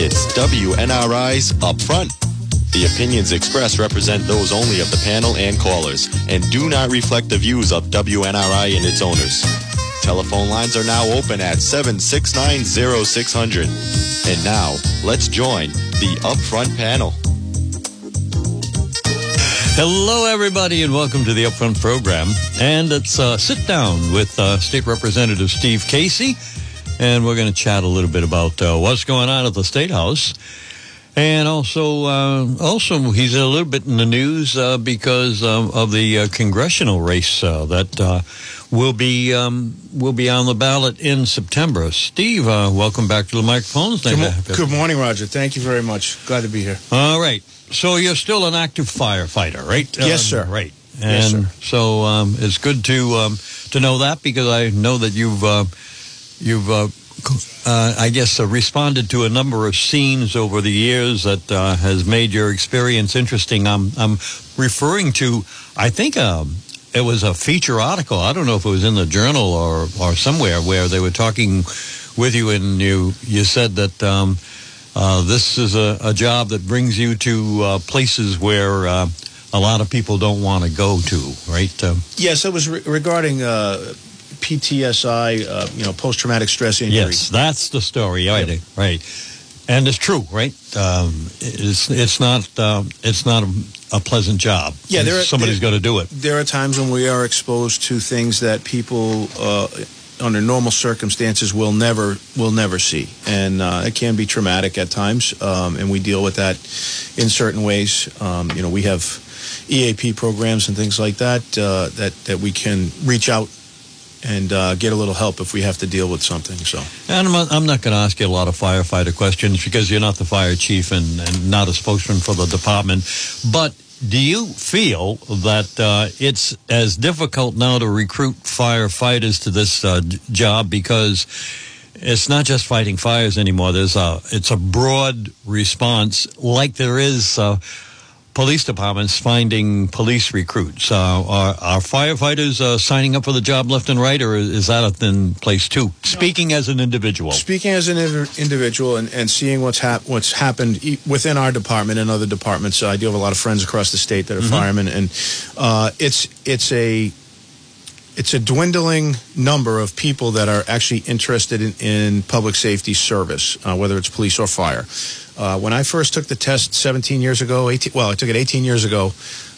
It's WNRI's Upfront. The opinions expressed represent those only of the panel and callers and do not reflect the views of WNRI and its owners. Telephone lines are now open at 7690600. And now, let's join the Upfront panel. Hello, everybody, and welcome to the Upfront program. And it's uh, sit down with uh, State Representative Steve Casey, and we're going to chat a little bit about uh, what's going on at the State House. And also, uh, also he's a little bit in the news uh, because um, of the uh, congressional race that will be um, will be on the ballot in September. Steve, welcome back to the microphones. Good, mo- good morning, Roger. Thank you very much. Glad to be here. All right. So you're still an active firefighter, right? Yes, sir. Right. And yes, sir. so um, it's good to um, to know that because I know that you've uh, you've uh, uh, I guess uh, responded to a number of scenes over the years that uh, has made your experience interesting. I'm I'm referring to I think um, it was a feature article. I don't know if it was in the journal or or somewhere where they were talking with you and you you said that. Um, uh, this is a, a, job that brings you to uh, places where a lot of people don't want to go to, right? Um, yes, it was re- regarding uh, PTSI, uh, you know, post-traumatic stress injury. Yes, that's the story, right? Yep. Right, and it's true, right? Um, it's it's not um, it's not a, a, pleasant job. Yeah, there are, somebody's got to do it. There are times when we are exposed to things that people under normal circumstances we'll never will never see, and uh, it can be traumatic at times, um, and we deal with that in certain ways. Um, you know, we have EAP programs and things like that uh, that that we can reach out and uh, get a little help if we have to deal with something. So, and I'm, I'm not going to ask you a lot of firefighter questions because you're not the fire chief and, and not a spokesman for the department, but do you feel that uh, it's as difficult now to recruit firefighters to this uh, job because it's not just fighting fires anymore? There's a it's a broad response, like there is uh, police departments finding police recruits. Uh, are, are, firefighters uh, signing up for the job left and right, or is that a thin place too? Speaking as an individual. Speaking as an individual and, and seeing what's, hap- what's happened within our department and other departments. I do have a lot of friends across the state that are mm-hmm. firemen, and uh, it's it's a it's a dwindling number of people that are actually interested in, in public safety service, uh, whether it's police or fire. Uh, when I first took the test 17 years ago, 18, well, I took it 18 years ago,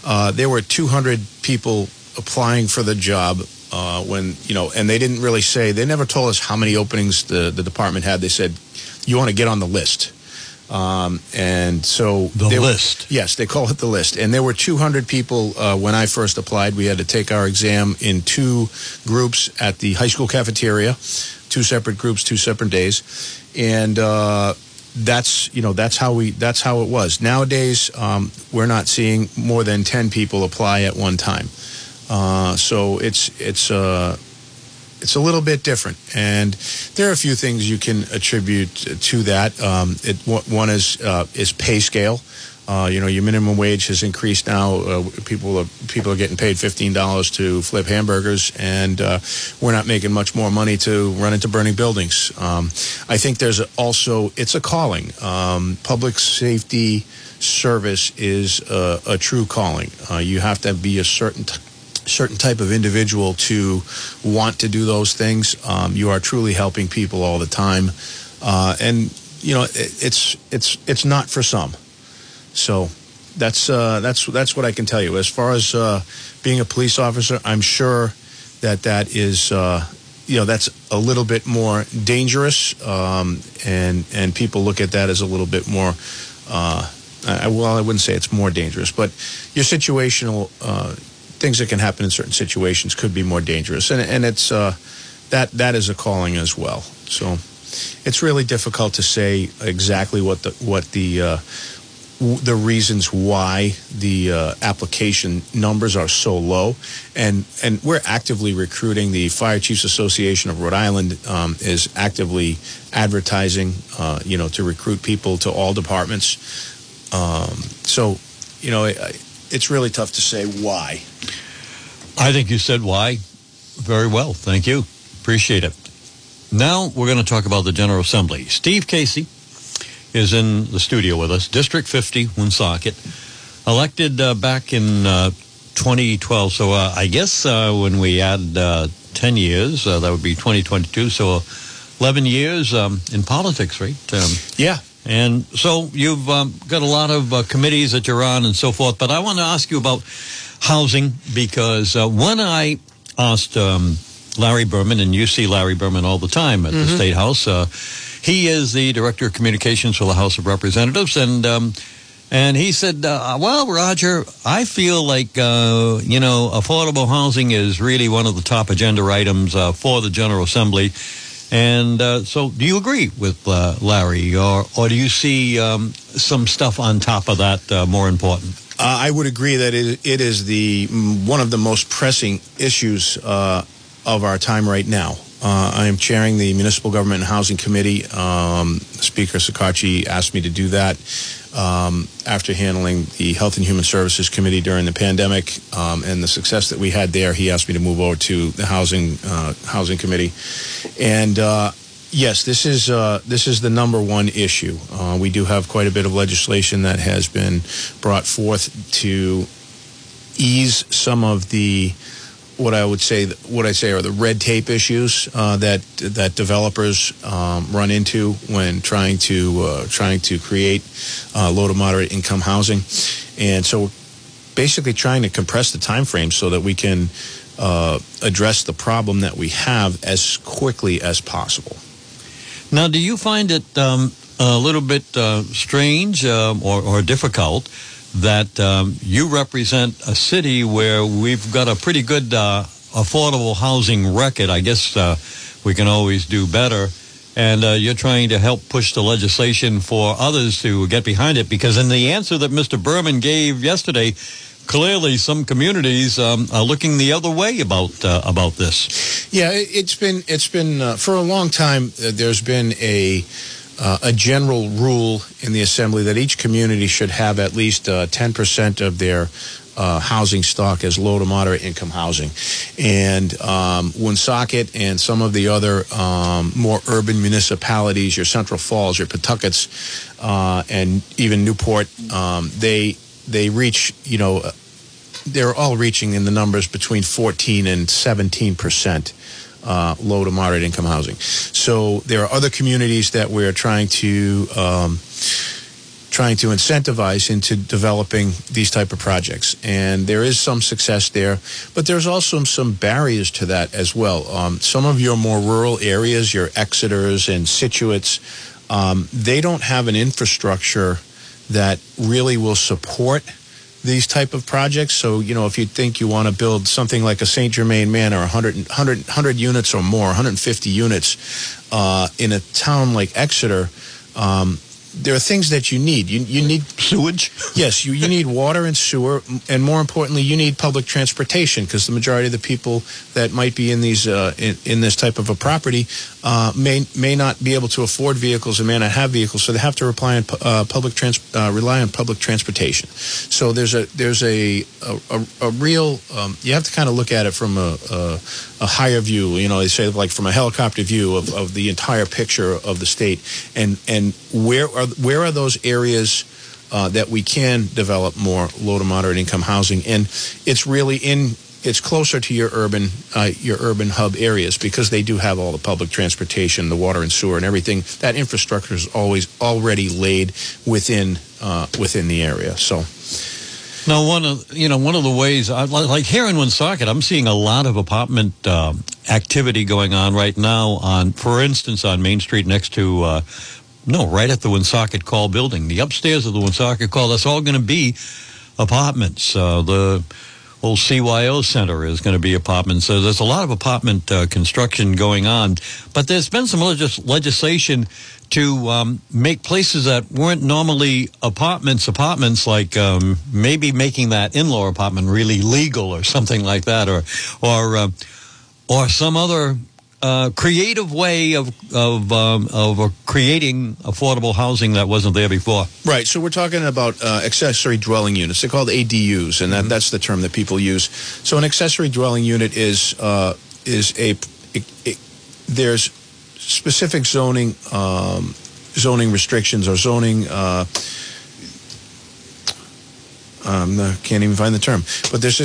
uh, there were 200 people applying for the job. Uh, when you know, and they didn't really say. They never told us how many openings the the department had. They said, "You want to get on the list." Um, and so the list. yes, they call it the list. And there were 200 people uh, when I first applied. We had to take our exam in two groups at the high school cafeteria, two separate groups, two separate days, and. Uh, that's you know that's how we that's how it was. Nowadays, um, we're not seeing more than ten people apply at one time, uh, so it's it's uh, it's a little bit different, and there are a few things you can attribute to that. Um, it, one is uh, is pay scale. Uh, you know, your minimum wage has increased now. Uh, people are people are getting paid fifteen dollars to flip hamburgers, and uh, we're not making much more money to run into burning buildings. Um, I think there's also it's a calling. Um, public safety service is a, a true calling. Uh, you have to be a certain. T- certain type of individual to want to do those things. Um, you are truly helping people all the time, uh, and you know it, it's it's it's not for some. So that's uh, that's that's what I can tell you. As far as uh, being a police officer, I'm sure that that is uh, you know that's a little bit more dangerous, um, and and people look at that as a little bit more. Uh, I, well, I wouldn't say it's more dangerous, but your situational uh, things that can happen in certain situations could be more dangerous, and and it's uh, that that is a calling as well. So it's really difficult to say exactly what the what the the reasons why the uh, application numbers are so low, and and we're actively recruiting. The Fire Chiefs Association of Rhode Island um, is actively advertising, uh, you know, to recruit people to all departments. Um, so, you know, it, it's really tough to say why. I think you said why very well. Thank you. Appreciate it. Now we're going to talk about the General Assembly. Steve Casey is in the studio with us. District 50, Woonsocket, elected uh, back in uh, 2012. So uh, I guess uh, when we add uh, 10 years, uh, that would be 2022. So 11 years um, in politics, right? Um, Yeah. and so you've um, got a lot of uh, committees that you're on and so forth. But I want to ask you about housing because uh, when I asked um, Larry Berman, and you see Larry Berman all the time at the State House, uh, he is the director of communications for the House of Representatives, and um, and he said, uh, "Well, Roger, I feel like uh, you know affordable housing is really one of the top agenda items uh, for the General Assembly." And uh, so, do you agree with uh, Larry, or or do you see um, some stuff on top of that uh, more important? I would agree that it, it is the mm, one of the most pressing issues of our time right now. Uh, I am chairing the Municipal Government and Housing Committee. Um, Speaker Shekarchi asked me to do that um, after handling the Health and Human Services Committee during the pandemic um, and the success that we had there. He asked me to move over to the Housing uh, Housing Committee, and uh, Yes, this is uh, this is the number one issue. Uh, we do have quite a bit of legislation that has been brought forth to ease some of the what I would say what I say are the red tape issues uh, that that developers um, run into when trying to uh, trying to create uh, low to moderate income housing, and so basically trying to compress the time frame so that we can uh, address the problem that we have as quickly as possible. Now, do you find it um, a little bit uh, strange um, or, or difficult that um, you represent a city where we've got a pretty good uh, affordable housing record? I guess uh, we can always do better. And uh, you're trying to help push the legislation for others to get behind it because, in the answer that Mr. Berman gave yesterday, clearly some communities um, are looking the other way about uh, about this. Yeah, it, it's been it's been uh, for a long time. Uh, there's been a uh, a general rule in the assembly that each community should have at least ten percent of their uh, housing stock as low to moderate income housing, and um, Woonsocket and some of the other um, more urban municipalities, your Central Falls, your Pawtuckets, uh, and even Newport, um, they they reach you know they're all reaching in the numbers between 14 and 17 percent uh, low to moderate income housing. So there are other communities that we're trying to um, trying to incentivize into developing these type of projects, and there is some success there, but there's also some barriers to that as well. Um, some of your more rural areas, your Exeters and Scituates, um, they don't have an infrastructure that really will support these type of projects. So, you know, if you think you want to build something like a St. Germain Manor, 100, 100, 100 units or more, 150 units uh, in a town like Exeter, um, there are things that you need. You, you need Sewage? Yes, you, you need water and sewer, and more importantly, you need public transportation because the majority of the people that might be in these uh, in, in this type of a property uh, may may not be able to afford vehicles and may not have vehicles, so they have to rely on uh, public trans uh, rely on public transportation. So there's a there's a a, a, real um, you have to kind of look at it from a, a a higher view. You know, they say like from a helicopter view of, of the entire picture of the state, and and where are where are those areas uh, that we can develop more low to moderate income housing, and it's really in it's closer to your urban uh, your urban hub areas because they do have all the public transportation, the water and sewer, and everything. That infrastructure is always already laid within uh, within the area. So. Now, one of you know one of the ways, I, like here in Woonsocket, I'm seeing a lot of apartment uh, activity going on right now. On, for instance, on Main Street next to, uh, no, right at the Woonsocket Call building, the upstairs of the Woonsocket Call. That's all going to be apartments. Uh, the old CYO Center is going to be apartments. So there's a lot of apartment uh, construction going on, but there's been some legis- legislation to um, make places that weren't normally apartments apartments like um, maybe making that in-law apartment really legal or something like that or or uh, or some other uh, creative way of of um, of uh, creating affordable housing that wasn't there before. Right. So we're talking about uh, accessory dwelling units. They're called ADUs, and that, that's the term that people use. So an accessory dwelling unit is uh, is a it, it, there's specific zoning um, zoning restrictions or zoning. Um, can't even find the term, but there's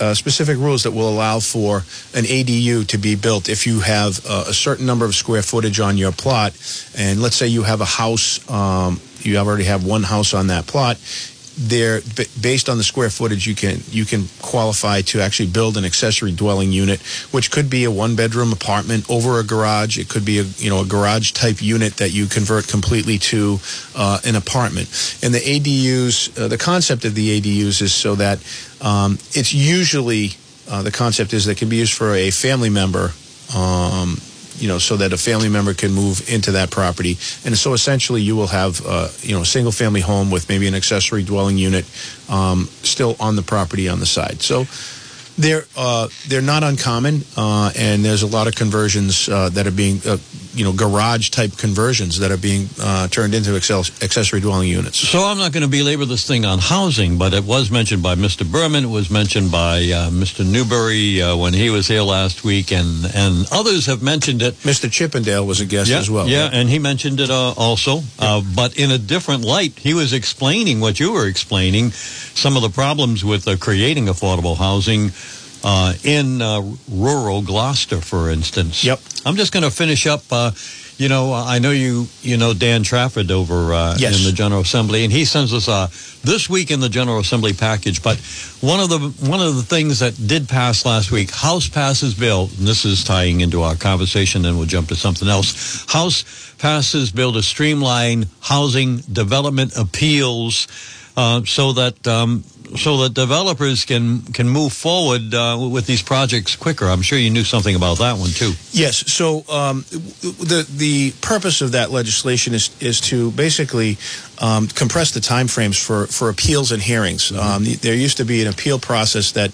uh, specific rules that will allow for an ADU to be built if you have uh, a certain number of square footage on your plot, and let's say you have a house, um, you already have one house on that plot, there based on the square footage you can you can qualify to actually build an accessory dwelling unit which could be a one bedroom apartment over a garage. It could be a you know a garage type unit that you convert completely to uh, an apartment. And the ADUs uh, the concept of the ADUs is so that um, it's usually uh, the concept is that can be used for a family member um, you know, so that a family member can move into that property. And so essentially, you will have, uh, you know, a single family home with maybe an accessory dwelling unit um, still on the property on the side. So they're uh, they're not uncommon, uh, and there's a lot of conversions uh, that are being, uh, you know, garage type conversions that are being uh, turned into accessory dwelling units. So I'm not going to belabor this thing on housing, but it was mentioned by Mr. Berman. It was mentioned by uh, Mr. Newberry when he was here last week, and and others have mentioned it. Mr. Chippendale was a guest yeah, as well. Yeah, and he mentioned it also, yeah. but in a different light. He was explaining what you were explaining, some of the problems with creating affordable housing uh, in uh, rural Gloucester, for instance. Yep. I'm just going to finish up. Uh, you know, I know you. You know Dan Trafford over uh, yes. in the General Assembly, and he sends us a this week in the General Assembly package. But one of the one of the things that did pass last week, House passes bill, and this is tying into our conversation. Then we'll jump to something else. House passes bill to streamline housing development appeals. Uh, so that um, so that developers can can move forward uh, with these projects quicker. I'm sure you knew something about that one too. Yes. So um, the the purpose of that legislation is is to basically um, compress the timeframes for for appeals and hearings. Mm-hmm. Um, there used to be an appeal process that.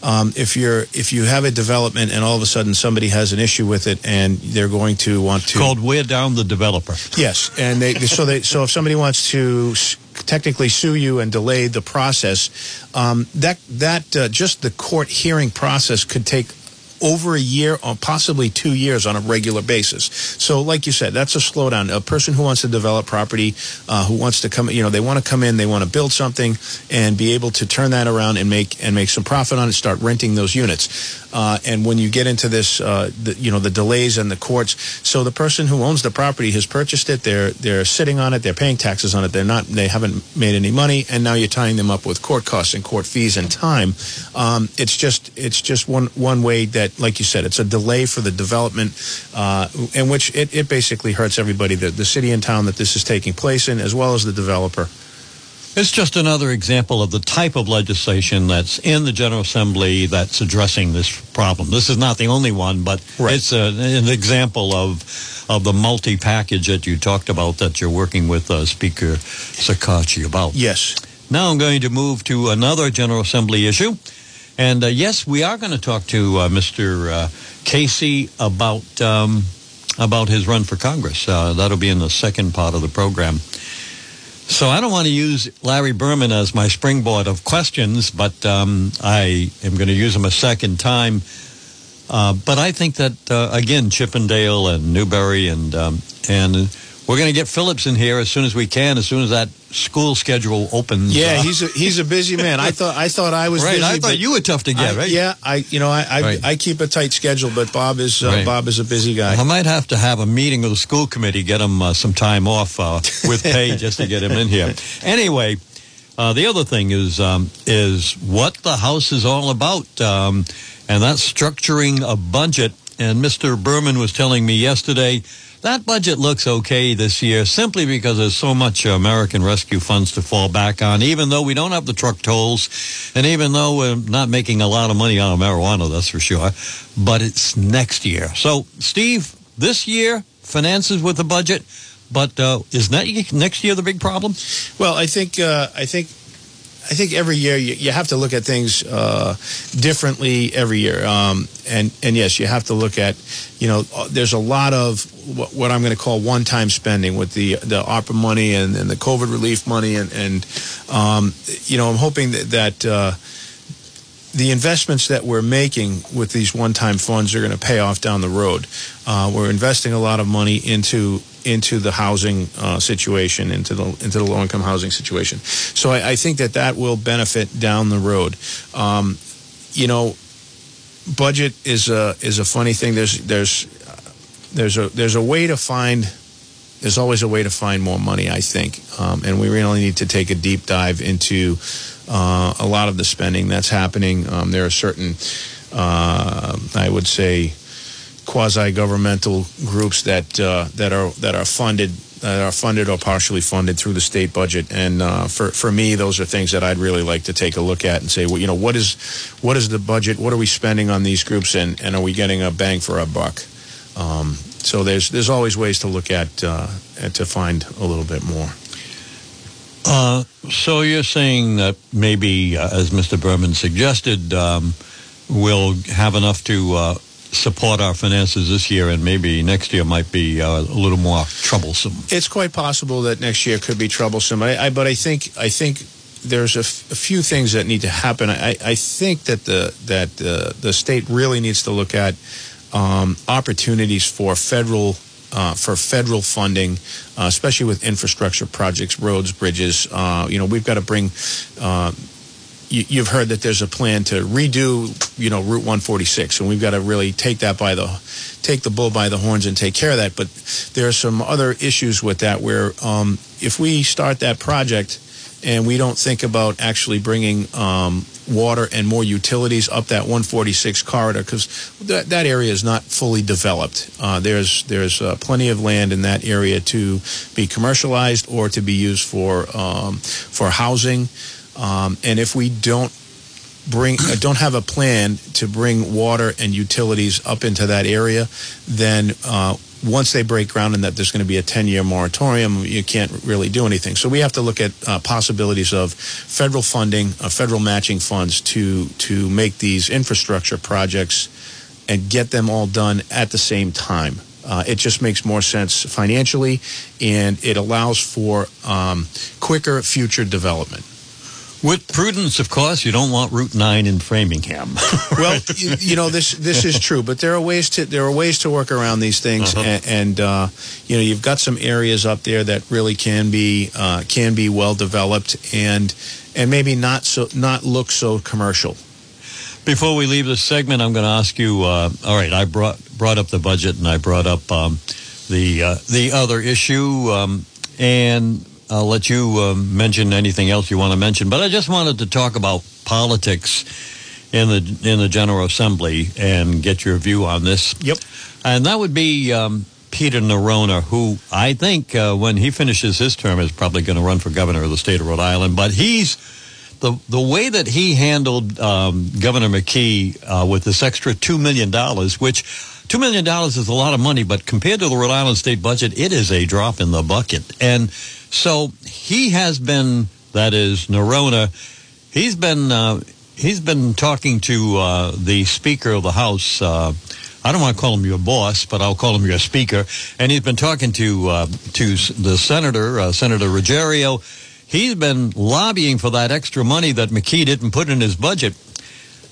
Um, if you're if you have a development and all of a sudden somebody has an issue with it and they're going to want to called wear down the developer. Yes, and they so they so if somebody wants to technically sue you and delay the process, um, that that uh, just the court hearing process could take over a year or possibly two years on a regular basis. So, like you said, that's a slowdown. A person who wants to develop property, uh, who wants to come, you know, they want to come in, they want to build something, and be able to turn that around and make and make some profit on it. Start renting those units. Uh, and when you get into this, uh, the, you know, the delays and the courts. So the person who owns the property has purchased it. They're they're sitting on it. They're paying taxes on it. They're not. They haven't made any money, and now you're tying them up with court costs and court fees and time. Um, it's just it's just one one way that, like you said, it's a delay for the development, uh, in which it, it basically hurts everybody. The the city and town that this is taking place in, as well as the developer. It's just another example of the type of legislation that's in the General Assembly that's addressing this problem. This is not the only one, but right. it's a, an example of of the multi package that you talked about that you're working with uh, Speaker Shekarchi about. Yes. Now I'm going to move to another General Assembly issue. And uh, yes, we are going to talk to uh, Mr. Uh, Casey about um, about his run for Congress. Uh, that'll be in the second part of the program. So I don't want to use Larry Berman as my springboard of questions, but um, I am going to use him a second time. Uh, but I think that uh, again, Chippendale and Newberry and um, and we're going to get Phillips in here as soon as we can, as soon as that school schedule opens. Yeah, uh, he's a, he's a busy man. I thought I thought I was right. Busy, I thought you were tough to get, I, right? Yeah, I you know I I, right. I, keep a tight schedule, but Bob is uh, right. Bob is a busy guy. I might have to have a meeting with the school committee, get him uh, some time off uh, with pay just to get him in here. Anyway. Uh, the other thing is um, is what the House is all about, um, and that's structuring a budget. And Mr. Berman was telling me yesterday that budget looks okay this year simply because there's so much American Rescue funds to fall back on, even though we don't have the truck tolls, and even though we're not making a lot of money on marijuana, that's for sure. But it's next year. So, Steve, this year, finances with the budget, but uh, is that next year the big problem? Well, I think uh, I think I think every year you, you have to look at things uh, differently every year. Um, and, and yes, you have to look at, you know, uh, there's a lot of what, what I'm going to call one time spending with the, the ARPA money and, and the COVID relief money. And, and um, you know, I'm hoping that, that uh, the investments that we're making with these one-time funds are going to pay off down the road. Uh, we're investing a lot of money into into the housing uh, situation, into the into the low-income housing situation. So I, I, think that that will benefit down the road. Um, you know, budget is a is a funny thing. There's there's there's a there's a way to find there's always a way to find more money, I think. Um, and we really need to take a deep dive into uh, a lot of the spending that's happening. Um, there are certain, uh, I would say, quasi-governmental groups that uh, that are that are funded that are funded or partially funded through the state budget. And uh, for for me, those are things that I'd really like to take a look at and say, well, you know, what is what is the budget? What are we spending on these groups, and and are we getting a bang for our buck? Um, so there's there's always ways to look at uh, to find a little bit more. Uh, so you're saying that maybe, uh, as Mr. Berman suggested, um, we'll have enough to uh, support our finances this year, and maybe next year might be uh, a little more troublesome. It's quite possible that next year could be troublesome. I, I but I think I think there's a, f- a few things that need to happen. I, I think that the that uh, the state really needs to look at um, opportunities for federal uh, for federal funding, uh, especially with infrastructure projects, roads, bridges. Uh, you know, we've got to bring. Uh, you, have heard that there's a plan to redo, you know, Route 146, and we've got to really take that by the, take the bull by the horns and take care of that. But there are some other issues with that where um, if we start that project and we don't think about actually bringing um, water and more utilities up that 146 corridor because that, that area is not fully developed. Uh, there's there's uh, plenty of land in that area to be commercialized or to be used for um, for housing. Um, and if we don't bring uh, don't have a plan to bring water and utilities up into that area, then uh, once they break ground and that there's going to be a 10 year moratorium, you can't really do anything. So we have to look at uh, possibilities of federal funding, uh, federal matching funds to, to make these infrastructure projects and get them all done at the same time. Uh, it just makes more sense financially and it allows for um, quicker future development. With prudence, of course, you don't want Route Nine in Framingham. well, you, you, know this this is true, but there are ways to there are ways to work around these things, uh-huh. and, and uh, you know you've got some areas up there that really can be uh, can be well developed and and maybe not so not look so commercial. Before we leave this segment, I'm going to ask you. Uh, all right, I brought brought up the budget and I brought up um, the uh, the other issue, um, and I'll let you uh, mention anything else you want to mention. But I just wanted to talk about politics in the in the General Assembly and get your view on this. Yep. And that would be um, Peter Neronha, who I think uh, when he finishes his term is probably going to run for governor of the state of Rhode Island. But he's the the way that he handled um, Governor McKee uh, with this extra two million dollars, which two million dollars is a lot of money, but compared to the Rhode Island state budget, it is a drop in the bucket. And so he has been, that is Neronha, he's been uh, he's been talking to uh, the Speaker of the House. Uh, I don't want to call him your boss, but I'll call him your Speaker. And he's been talking to uh, to the Senator, uh, Senator Ruggerio. He's been lobbying for that extra money that McKee didn't put in his budget.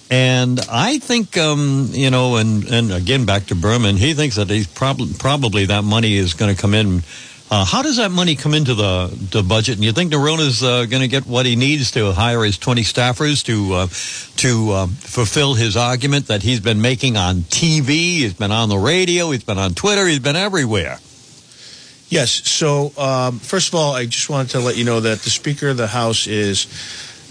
And I think, um, you know, and, and again, back to Berman, he thinks that he's prob- probably that money is going to come in uh, how does that money come into the, the budget? And you think Neronha's uh, going to get what he needs to hire his 20 staffers to uh, to uh, fulfill his argument that he's been making on TV, he's been on the radio, he's been on Twitter, he's been everywhere? Yes. So, um, first of all, I just wanted to let you know that the Speaker of the House is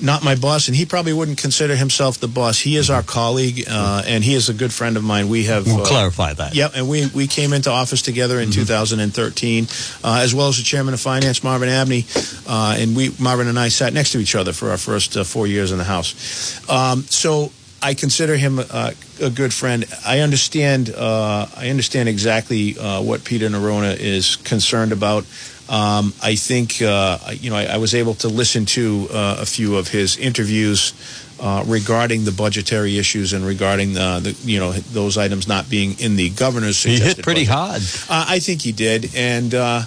not my boss, and he probably wouldn't consider himself the boss. He is our colleague, uh, and he is a good friend of mine. We have we'll uh, clarify that. Yep, and we we came into office together in mm-hmm. 2013, uh, as well as the chairman of finance, Marvin Abney, uh, and we Marvin and I sat next to each other for our first uh, four years in the House. Um, so I consider him a, a, good friend. I understand. Uh, I understand exactly what Peter Neronha is concerned about. Um, I think uh, you know I, I, was able to listen to uh, a few of his interviews uh, regarding the budgetary issues and regarding the, the, you know those items not being in the governor's. He hit pretty budget. hard. Uh, I think he did, and uh,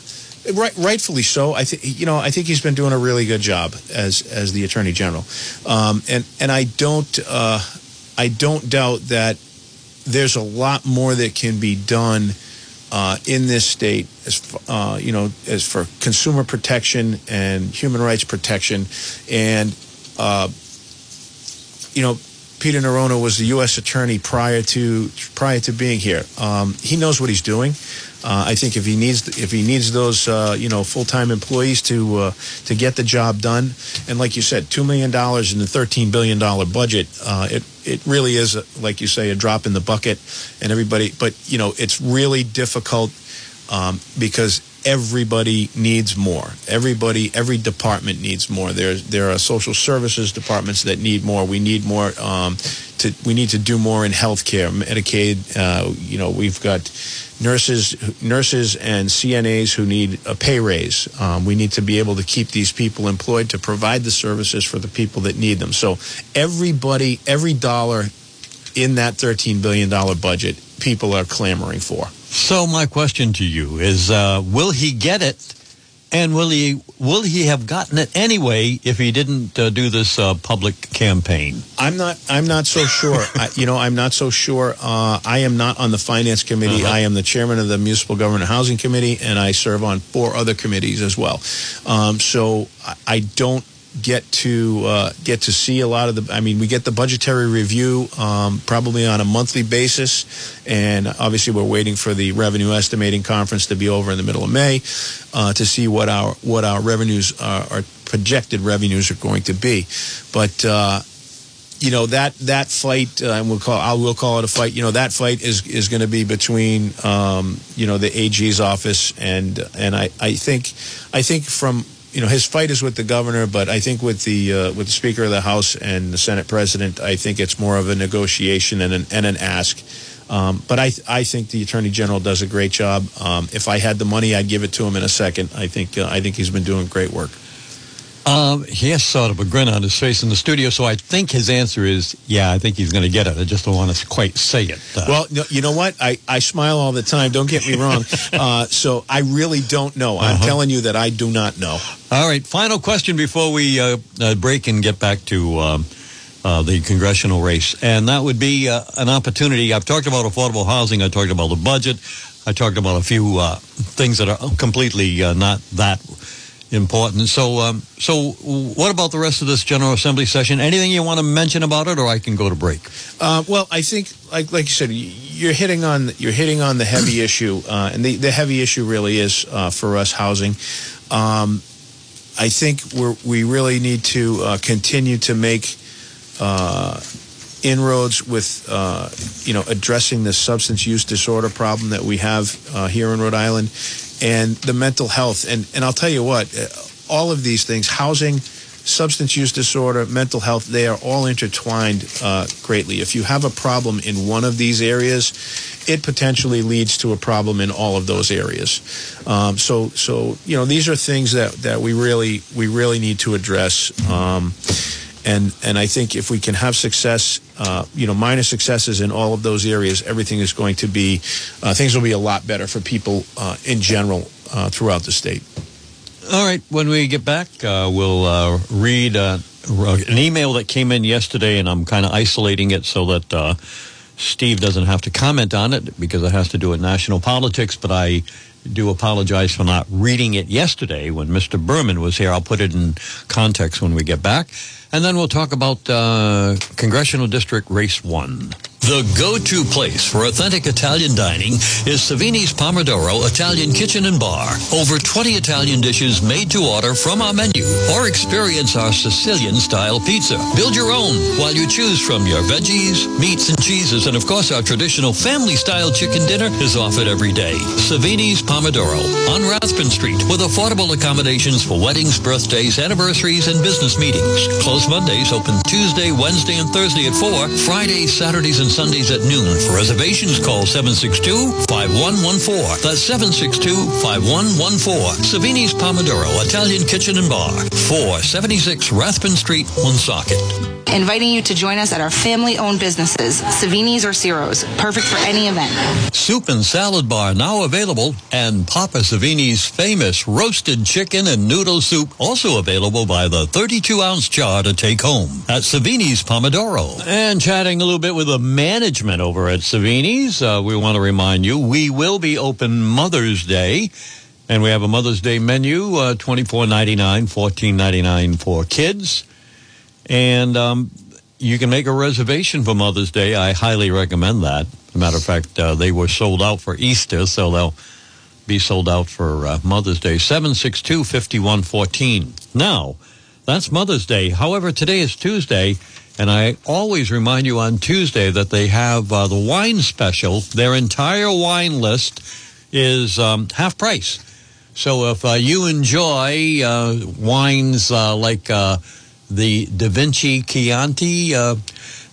right, rightfully so. I think you know I think he's been doing a really good job as as the attorney general, um, and and I don't uh, I don't doubt that there's a lot more that can be done uh, in this state as uh, you know as for consumer protection and human rights protection, and uh, you know Peter Neronha was the U.S. attorney prior to prior to being here. Um, he knows what he's doing. Uh, I think if he needs if he needs those uh, you know full time employees to uh, to get the job done, and like you said, two million dollars in the thirteen billion dollar budget, uh, it it really is like you say a drop in the bucket, and everybody. But you know it's really difficult um, because everybody needs more. Everybody, every department needs more. There, there are social services departments that need more. We need more. Um, to, we need to do more in healthcare, Medicaid. Uh, you know, we've got nurses, nurses and CNAs who need a pay raise. Um, we need to be able to keep these people employed to provide the services for the people that need them. So everybody, every dollar in that $13 billion budget, people are clamoring for. So my question to you is: uh, Will he get it, and will he will he have gotten it anyway if he didn't uh, do this uh, public campaign? I'm not. I'm not so sure. I, you know, I'm not so sure. Uh, I am not on the finance committee. Uh-huh. I am the chairman of the municipal government and housing committee, and I serve on four other committees as well. Um, so I, I don't get to uh, get to see a lot of the. I mean, we get the budgetary review um, probably on a monthly basis, and obviously we're waiting for the revenue estimating conference to be over in the middle of May uh, to see what our what our revenues are, our projected revenues are going to be, but. Uh, you know that that fight, uh, and we'll call I will call it a fight. You know that fight is is going to be between um, you know the AG's office and and I I think I think from you know his fight is with the governor, but I think with the uh, with the Speaker of the House and the Senate President, I think it's more of a negotiation and an and an ask. Um, but I I think the Attorney General does a great job. Um, if I had the money, I'd give it to him in a second. I think uh, I think he's been doing great work. Um, he has sort of a grin on his face in the studio, so I think his answer is, yeah, I think he's going to get it. I just don't want to quite say it. Uh, Well, no, you know what? I, I smile all the time. Don't get me wrong. uh, so I really don't know. I'm Uh-huh. telling you that I do not know. all right, final question before we uh, uh, break and get back to um, uh, the congressional race, and that would be uh, an opportunity. I've talked about affordable housing. I talked about the budget. I talked about a few uh, things that are completely uh, not that important. So, um, so what about the rest of this General Assembly session? Anything you want to mention about it, or I can go to break? Uh, well, I think, like like you said, you're hitting on you're hitting on the heavy issue, uh, and the, the heavy issue really is uh, for us housing. Um, I think we're, we really need to uh, continue to make uh, inroads with uh, you know addressing the substance use disorder problem that we have uh, here in Rhode Island, and the mental health. And and I'll tell you what, uh, all of these things, housing substance use disorder, mental health, they are all intertwined uh, greatly. If you have a problem in one of these areas, it potentially leads to a problem in all of those areas. Um, so, so you know, these are things that, that we really we really need to address. Um, and and I think if we can have success, uh, you know, minor successes in all of those areas, everything is going to be uh, things will be a lot better for people uh, in general uh, throughout the state. All right. When we get back, uh, we'll uh, read an email that came in yesterday, and I'm kind of isolating it so that Steve doesn't have to comment on it because it has to do with national politics. But I do apologize for not reading it yesterday when Mr. Berman was here. I'll put it in context when we get back. And then we'll talk about uh, Congressional District Race 1. The go-to place for authentic Italian dining is Savini's Pomodoro Italian Kitchen and Bar. Over 20 Italian dishes made to order from our menu or experience our Sicilian-style pizza. Build your own while you choose from your veggies, meats, and cheeses. And of course, our traditional family-style chicken dinner is offered every day. Savini's Pomodoro on Rathbun Street with affordable accommodations for weddings, birthdays, anniversaries, and business meetings. Closed Mondays, open Tuesday, Wednesday, and Thursday at 4, Fridays, Saturdays, and Sundays at noon. For reservations, call 762-5114. That's 762-5114. Savini's Pomodoro Italian Kitchen and Bar, 476 Rathbun Street, Woonsocket. Inviting you to join us at our family-owned businesses, Savini's or Ciro's, perfect for any event. Soup and salad bar now available, and Papa Savini's famous roasted chicken and noodle soup also available by the 32-ounce jar to take home at Savini's Pomodoro. And chatting a little bit with the management over at Savini's, uh, we want to remind you we will be open Mother's Day. And we have a Mother's Day menu, uh, twenty four ninety nine, fourteen ninety nine for kids, and um, you can make a reservation for Mother's Day. I highly recommend that. As a matter of fact, uh, they were sold out for Easter, so they'll be sold out for uh, Mother's Day. Seven six two fifty one fourteen. Now, that's Mother's Day. However, today is Tuesday. And I always remind you on Tuesday that they have uh, the wine special. Their entire wine list is um, half price. So if uh, you enjoy uh, wines uh, like the Da Vinci Chianti, uh,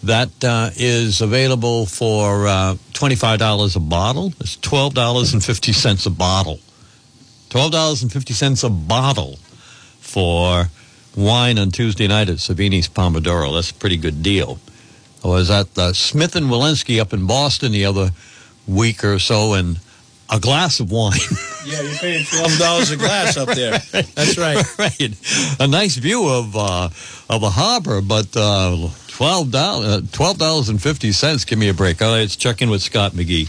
that uh, is available for $25 a bottle. It's $12.50 a bottle. $12.50 a bottle for wine on Tuesday night at Savini's Pomodoro. That's a pretty good deal. I was at uh, Smith and Wollensky up in Boston the other week or so, and a glass of wine. yeah, you're paying twelve dollars a glass up there. That's right. right. A nice view of uh, of a harbor, but uh, twelve dollars uh, twelve dollars and fifty cents. Give me a break. All right, let's check in with Scott McGee.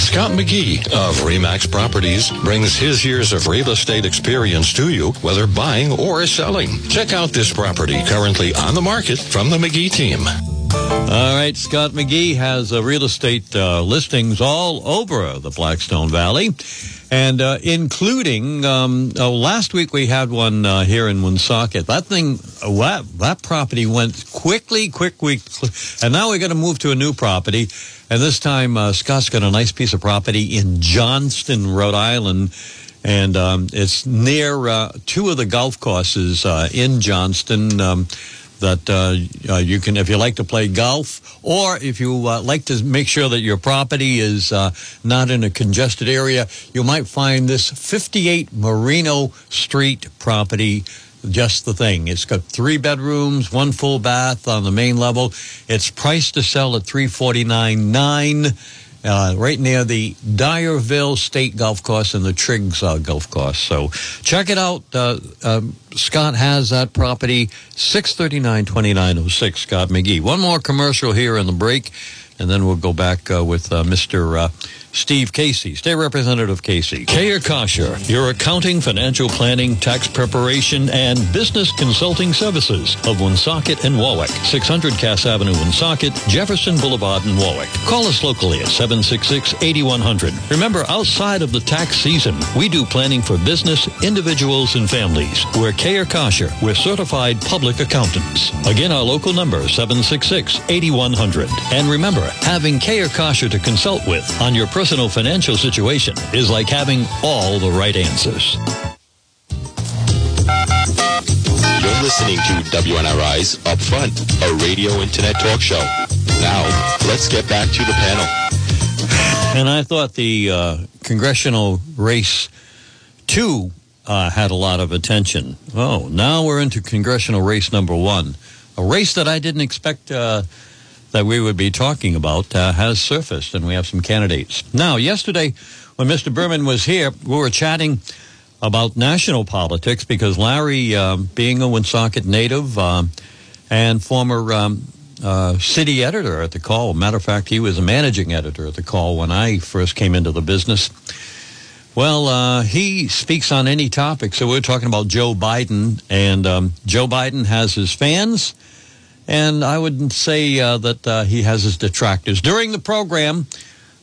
Scott McGee of Remax Properties brings his years of real estate experience to you, whether buying or selling. Check out this property currently on the market from the McGee team. All right, Scott McGee has uh, real estate uh, listings all over the Blackstone Valley, and uh, including um, oh, last week we had one uh, here in Woonsocket. That thing, uh, that, that property went quickly, quick week, and now we're going to move to a new property. And this time, uh, Scott's got a nice piece of property in Johnston, Rhode Island. And um, it's near two of the golf courses in Johnston. Um, that uh, uh, you can, if you like to play golf, or if you uh, like to make sure that your property is uh, not in a congested area, you might find this 58 Merino Street property just the thing. It's got three bedrooms, one full bath on the main level. It's priced to sell at 349.9 uh, right near the Dyerville State Golf Course and the Triggs uh, Golf Course. So check it out. Uh, um, Scott has that property, 639 2906, Scott McGee. One more commercial here in the break, and then we'll go back uh, with uh, Mr. Steve Casey, State Representative Casey. Kayer Kosher, your accounting, financial planning, tax preparation, and business consulting services of Woonsocket and Warwick. 600 Cass Avenue, Woonsocket, Jefferson Boulevard in Warwick. Call us locally at 766-8100. Remember, outside of the tax season, we do planning for business, individuals, and families. We're Kayer Kosher. We're certified public accountants. Again, our local number, 766-8100. And remember, having Kayer Kosher to consult with on your personal financial situation is like having all the right answers. You're listening to WNRI's Upfront, a radio internet talk show. Now, let's get back to the panel. And I thought the uh, congressional race two uh, had a lot of attention. Oh, now we're into congressional race number one, a race that I didn't expect. Uh, that we would be talking about uh, has surfaced, and we have some candidates. Now, yesterday, when Mr. Berman was here, we were chatting about national politics because Larry, uh, being a Woonsocket native um, and former um, uh, city editor at the Call, matter of fact, he was a managing editor at the Call when I first came into the business. Well, uh, he speaks on any topic. So we're talking about Joe Biden, and um, Joe Biden has his fans and I wouldn't say uh, that uh, he has his detractors. During the program,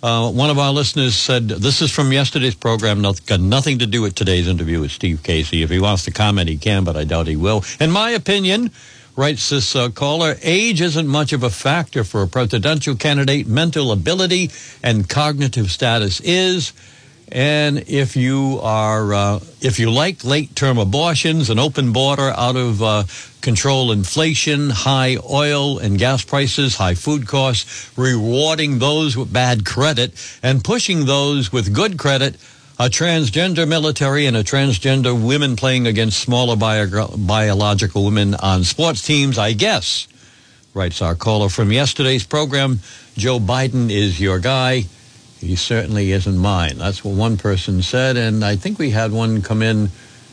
uh, one of our listeners said, This is from yesterday's program, not, got nothing to do with today's interview with Steve Casey. If he wants to comment, he can, but I doubt he will. In my opinion, writes this uh, caller, age isn't much of a factor for a presidential candidate. Mental ability and cognitive status is. And if you are, uh, if you like late term abortions, an open border out of uh, control inflation, high oil and gas prices, high food costs, rewarding those with bad credit and pushing those with good credit, a transgender military and a transgender women playing against smaller bio- biological women on sports teams, I guess writes our caller from yesterday's program. Joe Biden is your guy. He certainly isn't mine. That's what one person said, and I think we had one come in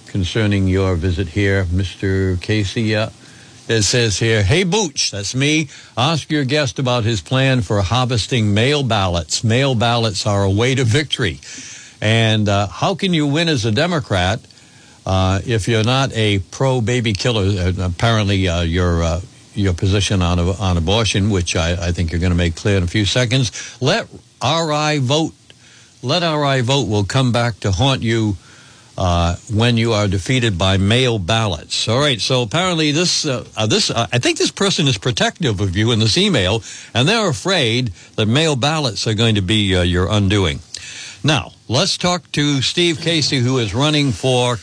concerning your visit here, Mr. Casey. Yeah. It says here, Hey Booch, that's me. Ask your guest about his plan for harvesting mail ballots. Mail ballots are a way to victory. And uh, how can you win as a Democrat uh, if you're not a pro baby killer? Uh, apparently, uh, your uh, your position on on abortion, which I, I think you're going to make clear in a few seconds. Let RI vote. Let RI vote will come back to haunt you uh, when you are defeated by mail ballots. All right. So apparently, this uh, uh, this uh, I think this person is protective of you in this email, and they're afraid that mail ballots are going to be uh, your undoing. Now let's talk to Steve Casey, who is running for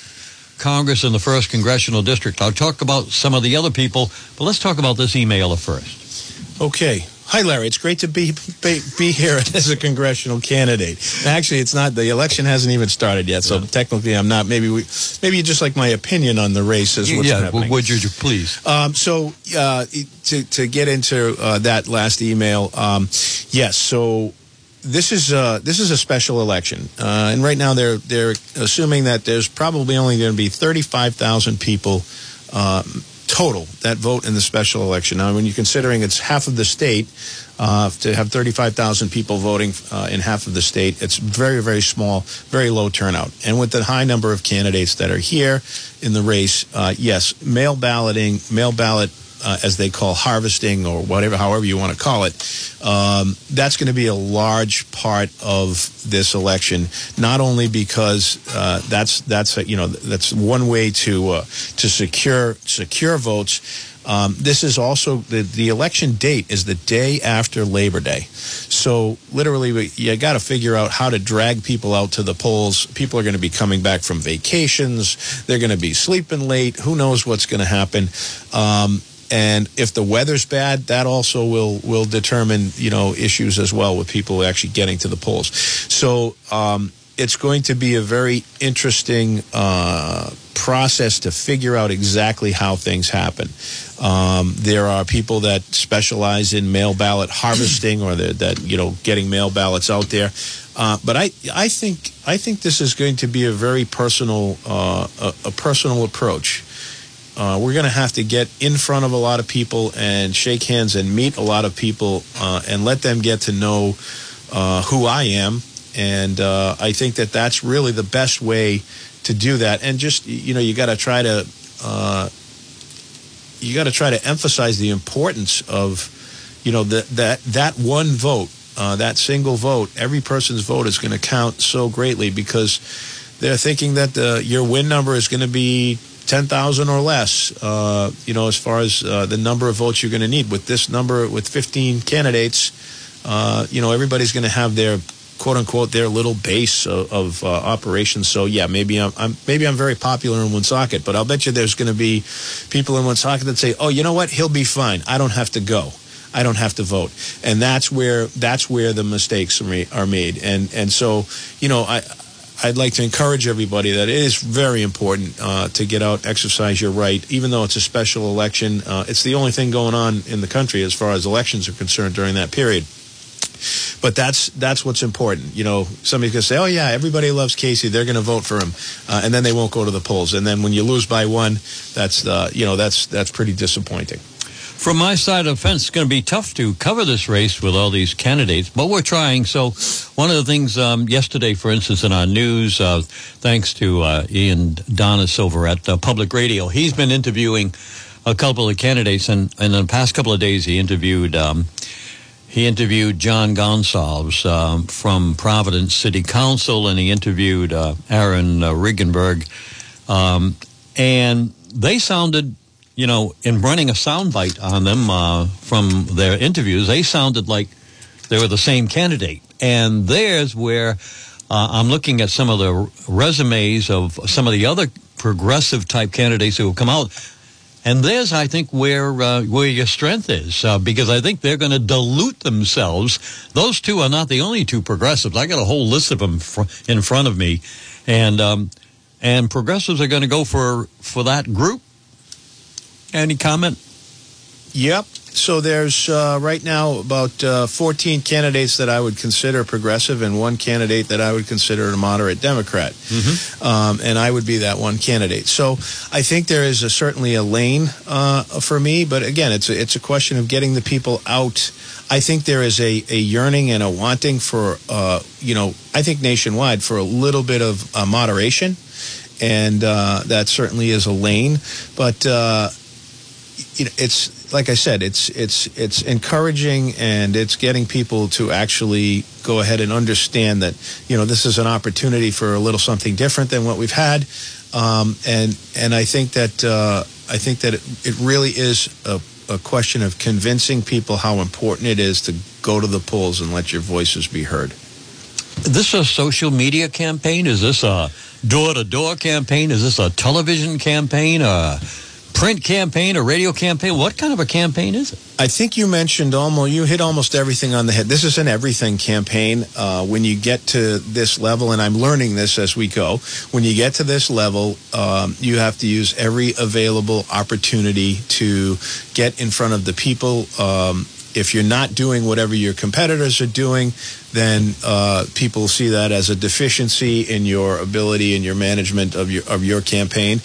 Congress in the first congressional district. I'll talk about some of the other people, but let's talk about this emailer first. Okay. Hi, Larry. It's great to be, be, be here as a congressional candidate. Actually, it's not. The election hasn't even started yet, so yeah. technically, I'm not. Maybe we, maybe you just like my opinion on the race is what's yeah, happening. would you please? Um, so uh, to to get into uh, that last email, um, yes. So this is uh, this is a special election, uh, and right now they're they're assuming that there's probably only going to be 35,000 people um, total that vote in the special election. Now, when you're considering it's half of the state, uh, to have 35,000 people voting uh, in half of the state, it's very, very small, very low turnout. And with the high number of candidates that are here in the race, uh, yes, mail balloting, mail ballot uh, as they call harvesting or whatever, however you want to call it, um, that's going to be a large part of this election. Not only because uh, that's that's a, you know that's one way to uh, to secure secure votes. Um, this is also the, the election date is the day after Labor Day. So literally, you got to figure out how to drag people out to the polls. People are going to be coming back from vacations. They're going to be sleeping late. Who knows what's going to happen? Um, and if the weather's bad, that also will will determine you know issues as well with people actually getting to the polls. So um, it's going to be a very interesting uh, process to figure out exactly how things happen. Um, there are people that specialize in mail ballot harvesting or that you know getting mail ballots out there. Uh, but I, I think I think this is going to be a very personal uh, a, a personal approach. Uh, we're going to have to get in front of a lot of people and shake hands and meet a lot of people uh, and let them get to know uh, who I am. And uh, I think that that's really the best way to do that. And just you know, you got to try to uh, you got to try to emphasize the importance of you know that that that one vote, uh, that single vote. Every person's vote is going to count so greatly because they're thinking that your win number is going to be 10,000 or less, uh, you know, as far as uh, the number of votes you're going to need. With this number, with 15 candidates, uh, you know, everybody's going to have their quote unquote their little base of, of uh, operations. So yeah, maybe I'm, I'm, maybe I'm very popular in Woonsocket, but I'll bet you there's going to be people in Woonsocket that say, "Oh, you know what? He'll be fine. I don't have to go." I don't have to vote, and that's where that's where the mistakes are made. And and so you know I I'd like to encourage everybody that it is very important uh, to get out, exercise your right, even though it's a special election. Uh, it's the only thing going on in the country as far as elections are concerned during that period. But that's that's what's important. You know, somebody's to say, "Oh yeah, everybody loves Casey; they're going to vote for him," uh, and then they won't go to the polls. And then when you lose by one, that's uh, you know that's that's pretty disappointing from my side of the fence, it's going to be tough to cover this race with all these candidates, but we're trying. So, one of the things um, yesterday, for instance, in our news, uh, thanks to uh, Ian Donnis over at uh, Public Radio, he's been interviewing a couple of candidates, and, and in the past couple of days, he interviewed. Um, he interviewed John Goncalves um, from Providence City Council, and he interviewed uh, Aaron uh, Regunberg, um, and they sounded you know, in running a soundbite on them uh, from their interviews, they sounded like they were the same candidate. And there's where uh, I'm looking at some of the resumes of some of the other progressive type candidates who have come out. And there's, I think, where uh, where your strength is, uh, because I think they're going to dilute themselves. Those two are not the only two progressives. I got a whole list of them fr- in front of me, and um, and progressives are going to go for for that group any comment? Yep. So there's uh, right now about uh, 14 candidates that I would consider progressive, and one candidate that I would consider a moderate Democrat, mm-hmm. um, and I would be that one candidate. So I think there is a, certainly a lane uh, for me, but again, it's a, it's a question of getting the people out. I think there is a, a yearning and a wanting for, uh, you know, I think nationwide for a little bit of uh, moderation, and uh, that certainly is a lane, but you know, it's like I said, it's it's it's encouraging and it's getting people to actually go ahead and understand that you know this is an opportunity for a little something different than what we've had, um, and and I think that uh, I think that it, it really is a, a question of convincing people how important it is to go to the polls and let your voices be heard. Is this a social media campaign? Is this a door to door campaign? Is this a television campaign? Uh, print campaign, a radio campaign? What kind of a campaign is it? I think you mentioned almost, you hit almost everything on the head. This is an everything campaign. Uh, when you get to this level, and I'm learning this as we go, when you get to this level, um, you have to use every available opportunity to get in front of the people. Um, if you're not doing whatever your competitors are doing, then uh, people see that as a deficiency in your ability and your management of your of your campaign.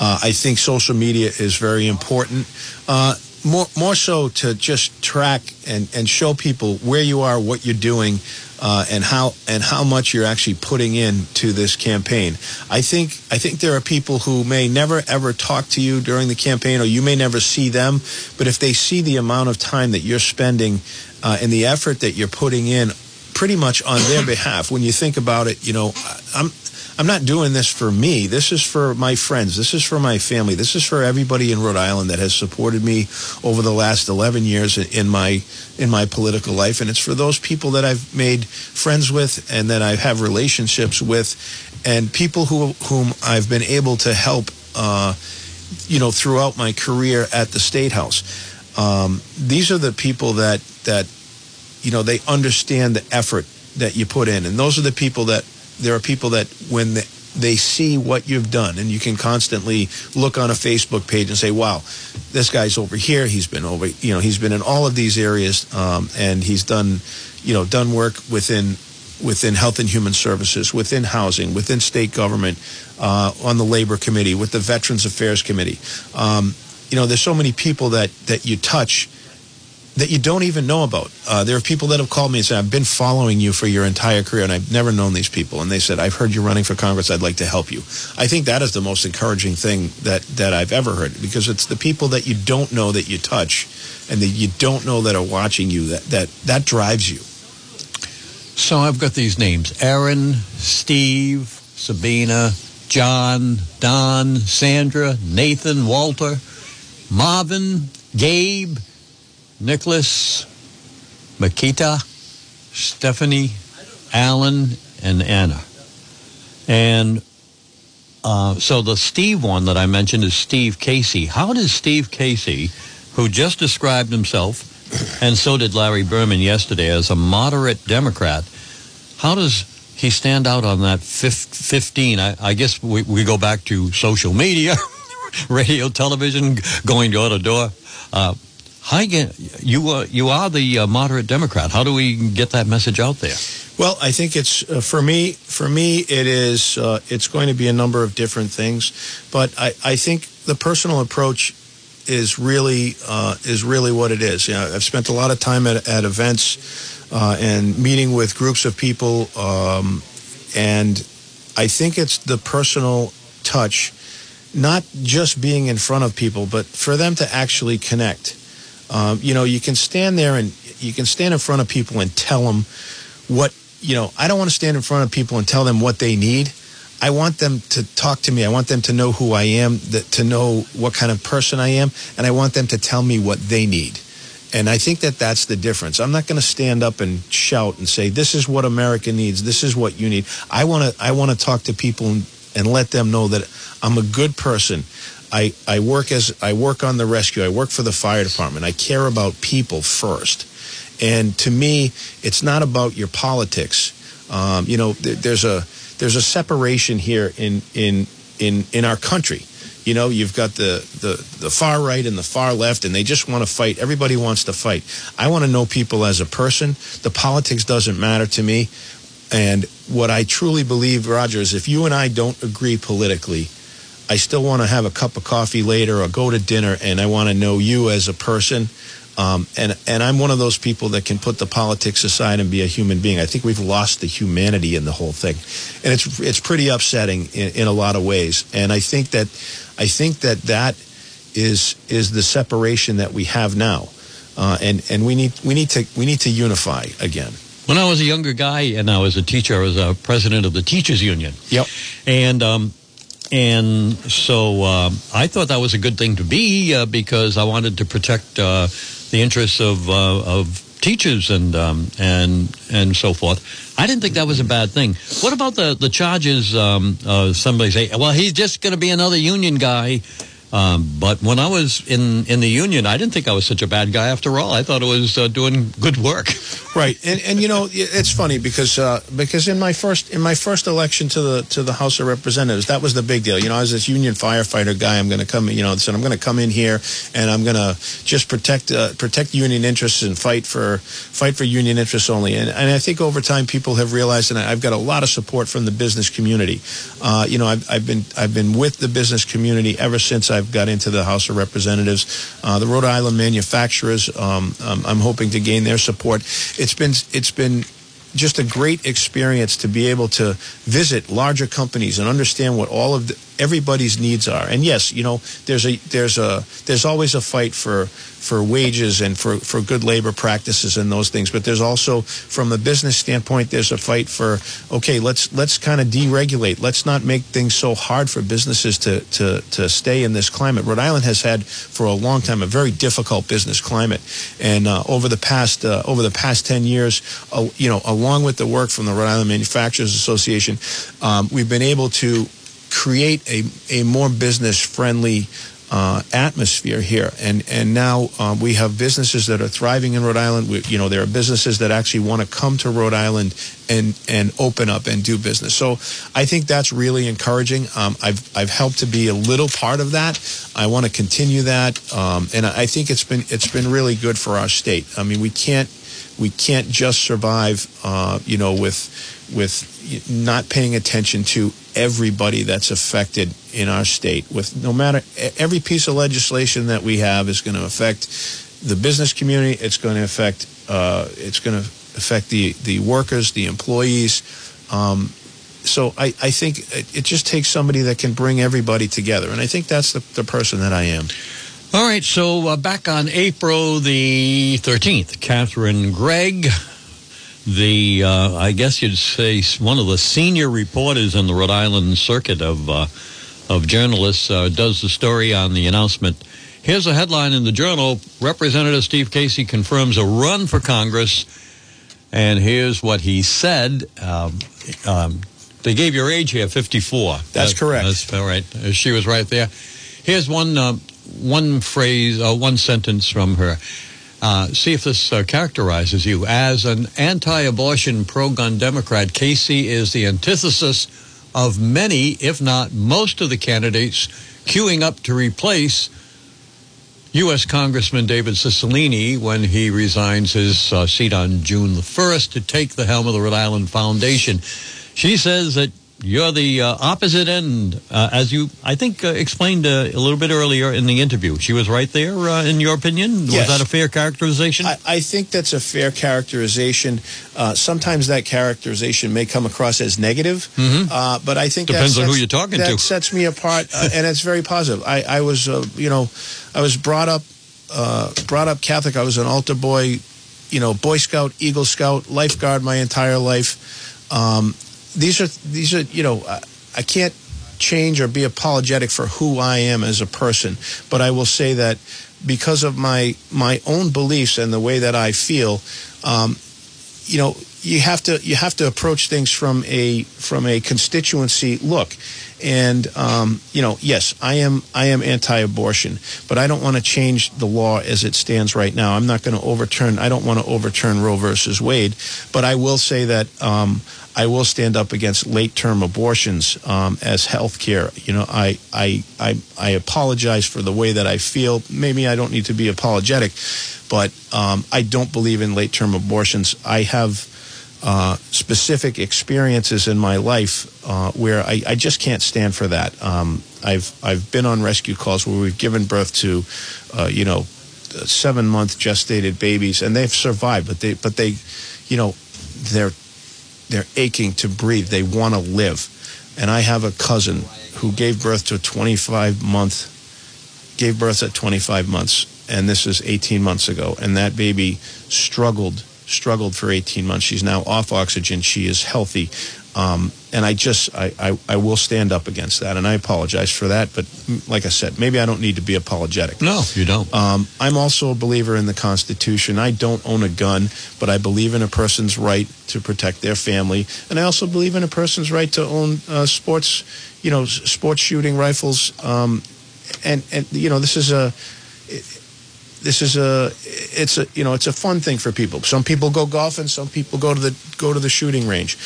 Uh, I think social media is very important. Uh, more, more so to just track and, and show people where you are, what you're doing, uh, and how and how much you're actually putting in to this campaign. I think I think there are people who may never ever talk to you during the campaign, or you may never see them. But if they see the amount of time that you're spending uh, and the effort that you're putting in, pretty much on their behalf, when you think about it, you know, I'm I'm not doing this for me. This is for my friends. This is for my family. This is for everybody in Rhode Island that has supported me over the last 11 years in my in my political life, and it's for those people that I've made friends with and that I have relationships with, and people who whom I've been able to help, uh, you know, throughout my career at the state house. Um, these are the people that that you know they understand the effort that you put in, and those are the people that there are people that when they, they see what you've done and you can constantly look on a facebook page and say wow this guy's over here. He's been over you know he's been in all of these areas um, and he's done you know done work within within health and human services within housing within state government uh, on the labor committee with the veterans affairs committee. Um, you know there's so many people that that you touch that you don't even know about. Uh, there are people that have called me and said, I've been following you for your entire career and I've never known these people. And they said, I've heard you're running for Congress. I'd like to help you. I think that is the most encouraging thing that, that I've ever heard because it's the people that you don't know that you touch and that you don't know that are watching you that, that, that drives you. So I've got these names Aaron, Steve, Sabina, John, Don, Sandra, Nathan, Walter, Marvin, Gabe, Nicholas, Makita, Stephanie, Alan, and Anna. And uh, so the Steve one that I mentioned is Steve Casey. How does Steve Casey, who just described himself, and so did Larry Berman yesterday, as a moderate Democrat, how does he stand out on that 15? I, I guess we, we go back to social media, radio, television, going door to door. Uh, Hi, you uh, you are the uh, moderate Democrat. How do we get that message out there? Well, I think it's uh, for me. For me, it is. Uh, it's going to be a number of different things, but I, I think the personal approach is really uh, is really what it is. You know, I've spent a lot of time at, at events uh, and meeting with groups of people, um, and I think it's the personal touch, not just being in front of people, but for them to actually connect um, you know, you can stand there and you can stand in front of people and tell them what, you know, I don't want to stand in front of people and tell them what they need. I want them to talk to me. I want them to know who I am, that, to know what kind of person I am, and I want them to tell me what they need. And I think that that's the difference. I'm not going to stand up and shout and say, "This is what America needs. This is what you need." I want to. I want to talk to people and, and let them know that I'm a good person. I, I work as I work on the rescue. I work for the fire department. I care about people first. And to me, it's not about your politics. Um, you know, there's a there's a separation here in in in in our country. You know, you've got the, the, the far right and the far left, and they just want to fight. Everybody wants to fight. I want to know people as a person. The politics doesn't matter to me. And what I truly believe, Roger, is if you and I don't agree politically, I still want to have a cup of coffee later or go to dinner, and I want to know you as a person. Um, and and I'm one of those people that can put the politics aside and be a human being. I think we've lost the humanity in the whole thing, and it's it's pretty upsetting in, in a lot of ways. And I think that I think that that is is the separation that we have now, uh, and and we need we need to we need to unify again. When I was a younger guy and I was a teacher, I was a president of the teachers union. Yep. And um, and so um, I thought that was a good thing to be uh, because I wanted to protect uh, the interests of uh, of teachers and um, and and so forth. I didn't think that was a bad thing. What about the the charges? Um, uh, somebody say, well, he's just going to be another union guy. Um, but when I was in, in the union, I didn't think I was such a bad guy after all. I thought I was uh, doing good work. Right, and and you know it's funny because uh, because in my first in my first election to the to the House of Representatives, that was the big deal. You know, I was this union firefighter guy. I'm going to come, you know, said I'm going to come in here and I'm going to just protect uh, protect union interests and fight for fight for union interests only. And and I think over time people have realized, and I've got a lot of support from the business community. Uh, you know, I've, I've been I've been with the business community ever since I've got into the House of Representatives. Uh, the Rhode Island manufacturers, um, um, I'm hoping to gain their support it's been it's been just a great experience to be able to visit larger companies and understand what all of the, everybody's needs are. And yes, you know, there's a there's a there's always a fight for for wages and for, for good labor practices and those things. But there's also, from a business standpoint, there's a fight for okay, let's let's kind of deregulate. Let's not make things so hard for businesses to to to stay in this climate. Rhode Island has had for a long time a very difficult business climate, and uh, over the past uh, over the past ten years, uh, you know, along with the work from the Rhode Island Manufacturers Association, um, we've been able to create a, a more business friendly uh, atmosphere here, and and now um, we have businesses that are thriving in Rhode Island. We, you know, there are businesses that actually want to come to Rhode Island and and open up and do business. So I think that's really encouraging. Um, I've I've helped to be a little part of that. I want to continue that, um, and I think it's been it's been really good for our state. I mean, we can't we can't just survive, uh, you know, with with not paying attention to everybody that's affected in our state. With no matter every piece of legislation that we have is going to affect the business community. It's going to affect uh, it's going to affect the the workers, the employees. Um, so I, I think it just takes somebody that can bring everybody together, and I think that's the, the person that I am. All right, so uh, back on April the 13th, Katherine Gregg the uh, I guess you'd say one of the senior reporters in the Rhode Island circuit of uh, of journalists uh, does the story on the announcement. Here's a headline in the Journal: Representative Steve Casey confirms a run for Congress, and here's what he said. Um, um, they gave your age here, 54. That's that, correct. That's all right. She was right there. Here's one uh, one phrase, uh, one sentence from her. Uh, see if this uh, characterizes you. As an anti abortion, pro gun Democrat, Casey is the antithesis of many, if not most, of the candidates queuing up to replace U.S. Congressman David Cicilline when he resigns his uh, seat on June the 1st to take the helm of the Rhode Island Foundation. She says that you're the uh, opposite end, uh, as you, I think, uh, explained uh, a little bit earlier in the interview. She was right there, uh, in your opinion? Yes. Was that a fair characterization? I, I think that's a fair characterization. Uh, sometimes that characterization may come across as negative, mm-hmm. but I think depends on who you're talking that to. sets me apart, and it's very positive. I, I was, you know, I was brought up, brought up Catholic. I was an altar boy, you know, Boy Scout, Eagle Scout, lifeguard my entire life. Um, these are these are you know I, I can't change or be apologetic for who I am as a person, but I will say that because of my my own beliefs and the way that I feel, um, you know, you have to you have to approach things from a from a constituency look. And um, you know yes i am i am anti-abortion but i don't want to change the law as it stands right now. I'm not going to overturn i don't want to overturn roe versus wade but i will say that um, I will stand up against late term abortions um, as health care. You know, I, I, I, I apologize for the way that I feel. Maybe I don't need to be apologetic, but um, I don't believe in late term abortions. I have uh, specific experiences in my life uh, where I, I, just can't stand for that. Um, I've I've been on rescue calls where we've given birth to, uh, you know, seven month gestated babies, and they've survived, but they but they, you know, they're they're aching to breathe. They want to live, and I have a cousin who gave birth to a 25 month, gave birth at 25 months, and this is 18 months ago, and that baby struggled struggled for 18 months. She's now off oxygen. She is healthy. Um, and I just, I, I, I, will stand up against that. And I apologize for that. But like I said, maybe I don't need to be apologetic. No, you don't. Um, I'm also a believer in the Constitution. I don't own a gun, but I believe in a person's right to protect their family. And I also believe in a person's right to own uh, sports, you know, sports shooting rifles. Um, and, and, you know, this is a, this is a it's a you know it's a fun thing for people. Some people go golfing, some people go to the go to the shooting range.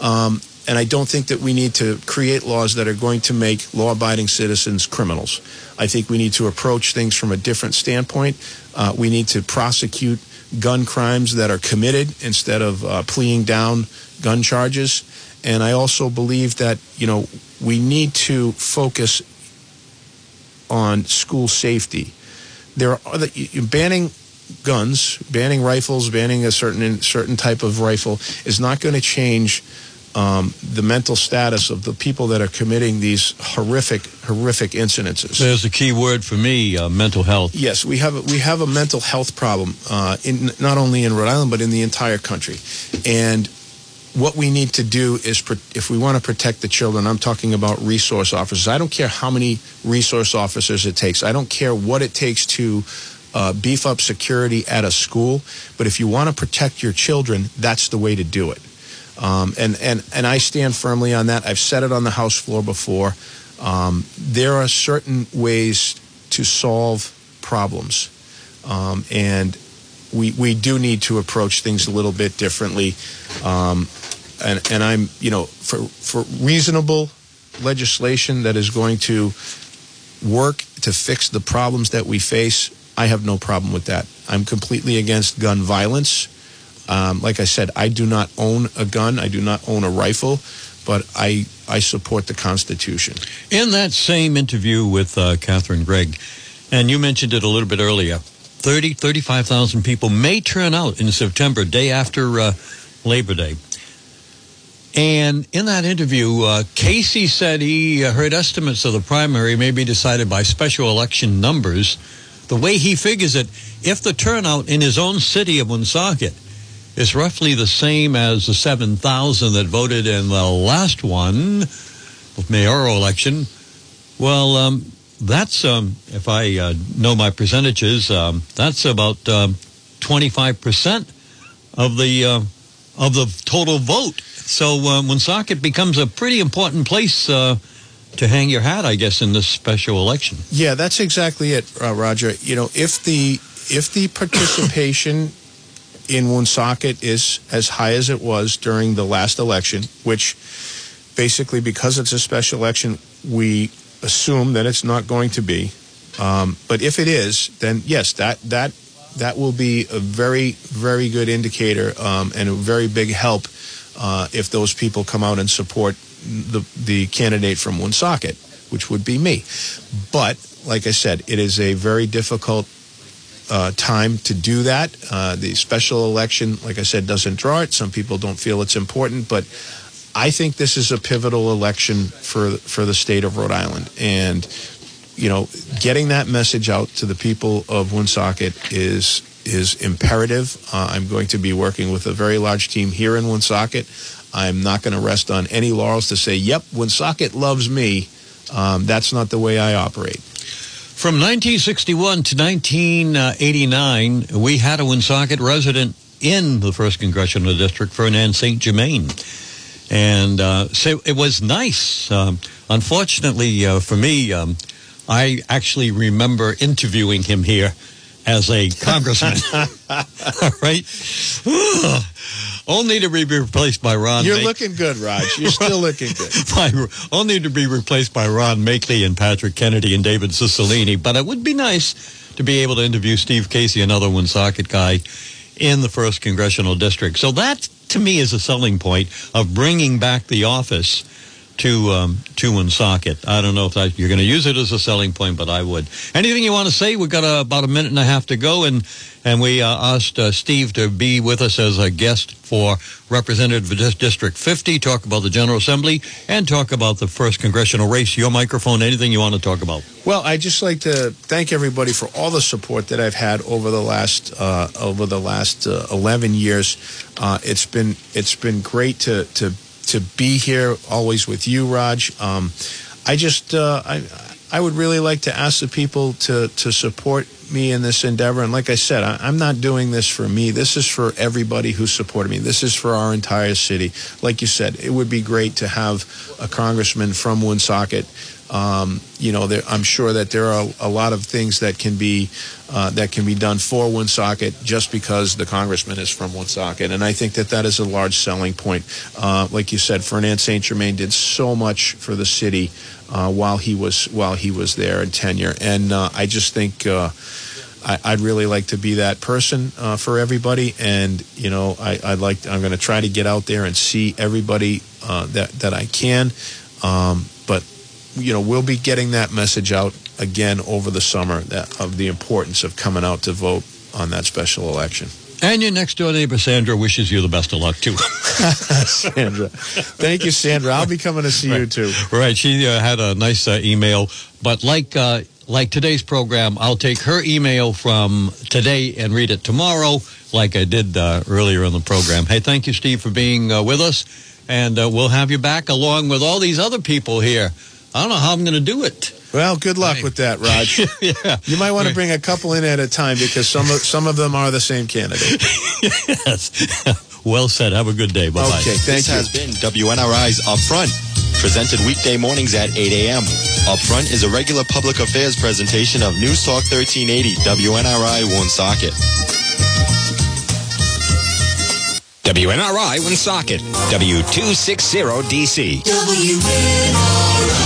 Um, and I don't think that we need to create laws that are going to make law-abiding citizens criminals. I think we need to approach things from a different standpoint. Uh, we need to prosecute gun crimes that are committed instead of uh, pleading down gun charges. And I also believe that you know we need to focus on school safety there are other, banning guns, banning rifles, banning a certain certain type of rifle is not going to change um, the mental status of the people that are committing these horrific, horrific incidences. There's a key word for me: uh, mental health. Yes, we have a, we have a mental health problem uh, in not only in Rhode Island but in the entire country, and what we need to do is, if we want to protect the children, I'm talking about resource officers. I don't care how many resource officers it takes. I don't care what it takes to uh, beef up security at a school. But if you want to protect your children, that's the way to do it. Um, and, and, and I stand firmly on that. I've said it on the House floor before. Um, there are certain ways to solve problems. Um, and we, we do need to approach things a little bit differently. Um, and, and I'm, you know, for, for reasonable legislation that is going to work to fix the problems that we face, I have no problem with that. I'm completely against gun violence. Um, like I said, I do not own a gun. I do not own a rifle, but I I support the Constitution. In that same interview with uh, Katherine Gregg, and you mentioned it a little bit earlier, 30, 35,000 people may turn out in September, day after uh, Labor Day. And in that interview, uh, Casey said he uh, heard estimates of the primary may be decided by special election numbers. The way he figures it, if the turnout in his own city of Woonsocket is roughly the same as the 7,000 that voted in the last one, mayoral election, well, um, that's, um, if I uh, know my percentages, um, that's about um, 25% of the, uh, of the total vote. So um, Woonsocket becomes a pretty important place uh, to hang your hat, I guess, in this special election. Yeah, that's exactly it, uh, Roger. You know, if the if the participation in Woonsocket is as high as it was during the last election, which basically because it's a special election, we assume that it's not going to be. Um, but if it is, then yes, that that that will be a very very good indicator um, and a very big help uh, if those people come out and support the the candidate from Woonsocket, which would be me. But like I said, it is a very difficult uh, time to do that. Uh, the special election, like I said, doesn't draw it. Some people don't feel it's important, but I think this is a pivotal election for for the state of Rhode Island, and you know, getting that message out to the people of Woonsocket is is imperative. Uh, I'm going to be working with a very large team here in Woonsocket. I'm not going to rest on any laurels to say, yep, Woonsocket loves me. Um, that's not the way I operate. From 1961 to 1989, we had a Woonsocket resident in the 1st Congressional District, Fernand St. Germain. And uh, so it was nice. Um, unfortunately uh, for me, um, I actually remember interviewing him here as a congressman. All right. only to be replaced by Ron. You're looking good, Raj. You're still looking good. by, only to be replaced by Ron Machtley and Patrick Kennedy and David Cicilline. But it would be nice to be able to interview Steve Casey, another Woonsocket guy, in the first congressional district. So that, to me, is a selling point of bringing back the office to um, to socket. I don't know if that, you're going to use it as a selling point, but I would. Anything you want to say? We've got uh, about a minute and a half to go, and and we uh, asked uh, Steve to be with us as a guest for Representative District 50, talk about the General Assembly, and talk about the first congressional race. Your microphone. Anything you want to talk about? Well, I just like to thank everybody for all the support that I've had over the last uh, over the last uh, 11 years. Uh, it's been it's been great to to to be here always with you, Raj. Um, I just uh, I I would really like to ask the people to to support me in this endeavor. And like I said, I, am not doing this for me. This is for everybody who supported me. This is for our entire city. Like you said, it would be great to have a congressman from Woonsocket um, you know, there, I'm sure that there are a, lot of things that can be uh, that can be done for Woonsocket just because the congressman is from Woonsocket, and I think that that is a large selling point. Uh, like you said, Fernand Saint Germain did so much for the city uh, while he was while he was there in tenure, and uh, I just think. Uh, I, would really like to be that person uh, for everybody, and you know, I, would like. I'm going to try to get out there and see everybody that that I can. Um, you know, we'll be getting that message out again over the summer that, of the importance of coming out to vote on that special election. And your next door neighbor, Sandra, wishes you the best of luck, too. Sandra. Thank you, Sandra. I'll be coming to see right. you, too. Right. She uh, had a nice uh, email. But like, uh, like today's program, I'll take her email from today and read it tomorrow, like I did uh, earlier in the program. Hey, thank you, Steve, for being uh, with us. And uh, we'll have you back along with all these other people here. I don't know how I'm going to do it. Well, good luck right. with that, Raj. yeah. You might want to bring a couple in at a time because some of some of them are the same candidate. yes. well said. Have a good day. Bye bye. Okay, thank this you. has been WNRI's Upfront, presented weekday mornings at 8 a.m. Upfront is a regular public affairs presentation of News Talk 1380 WNRI Woonsocket. WNRI Woonsocket, W260DC. WNRI.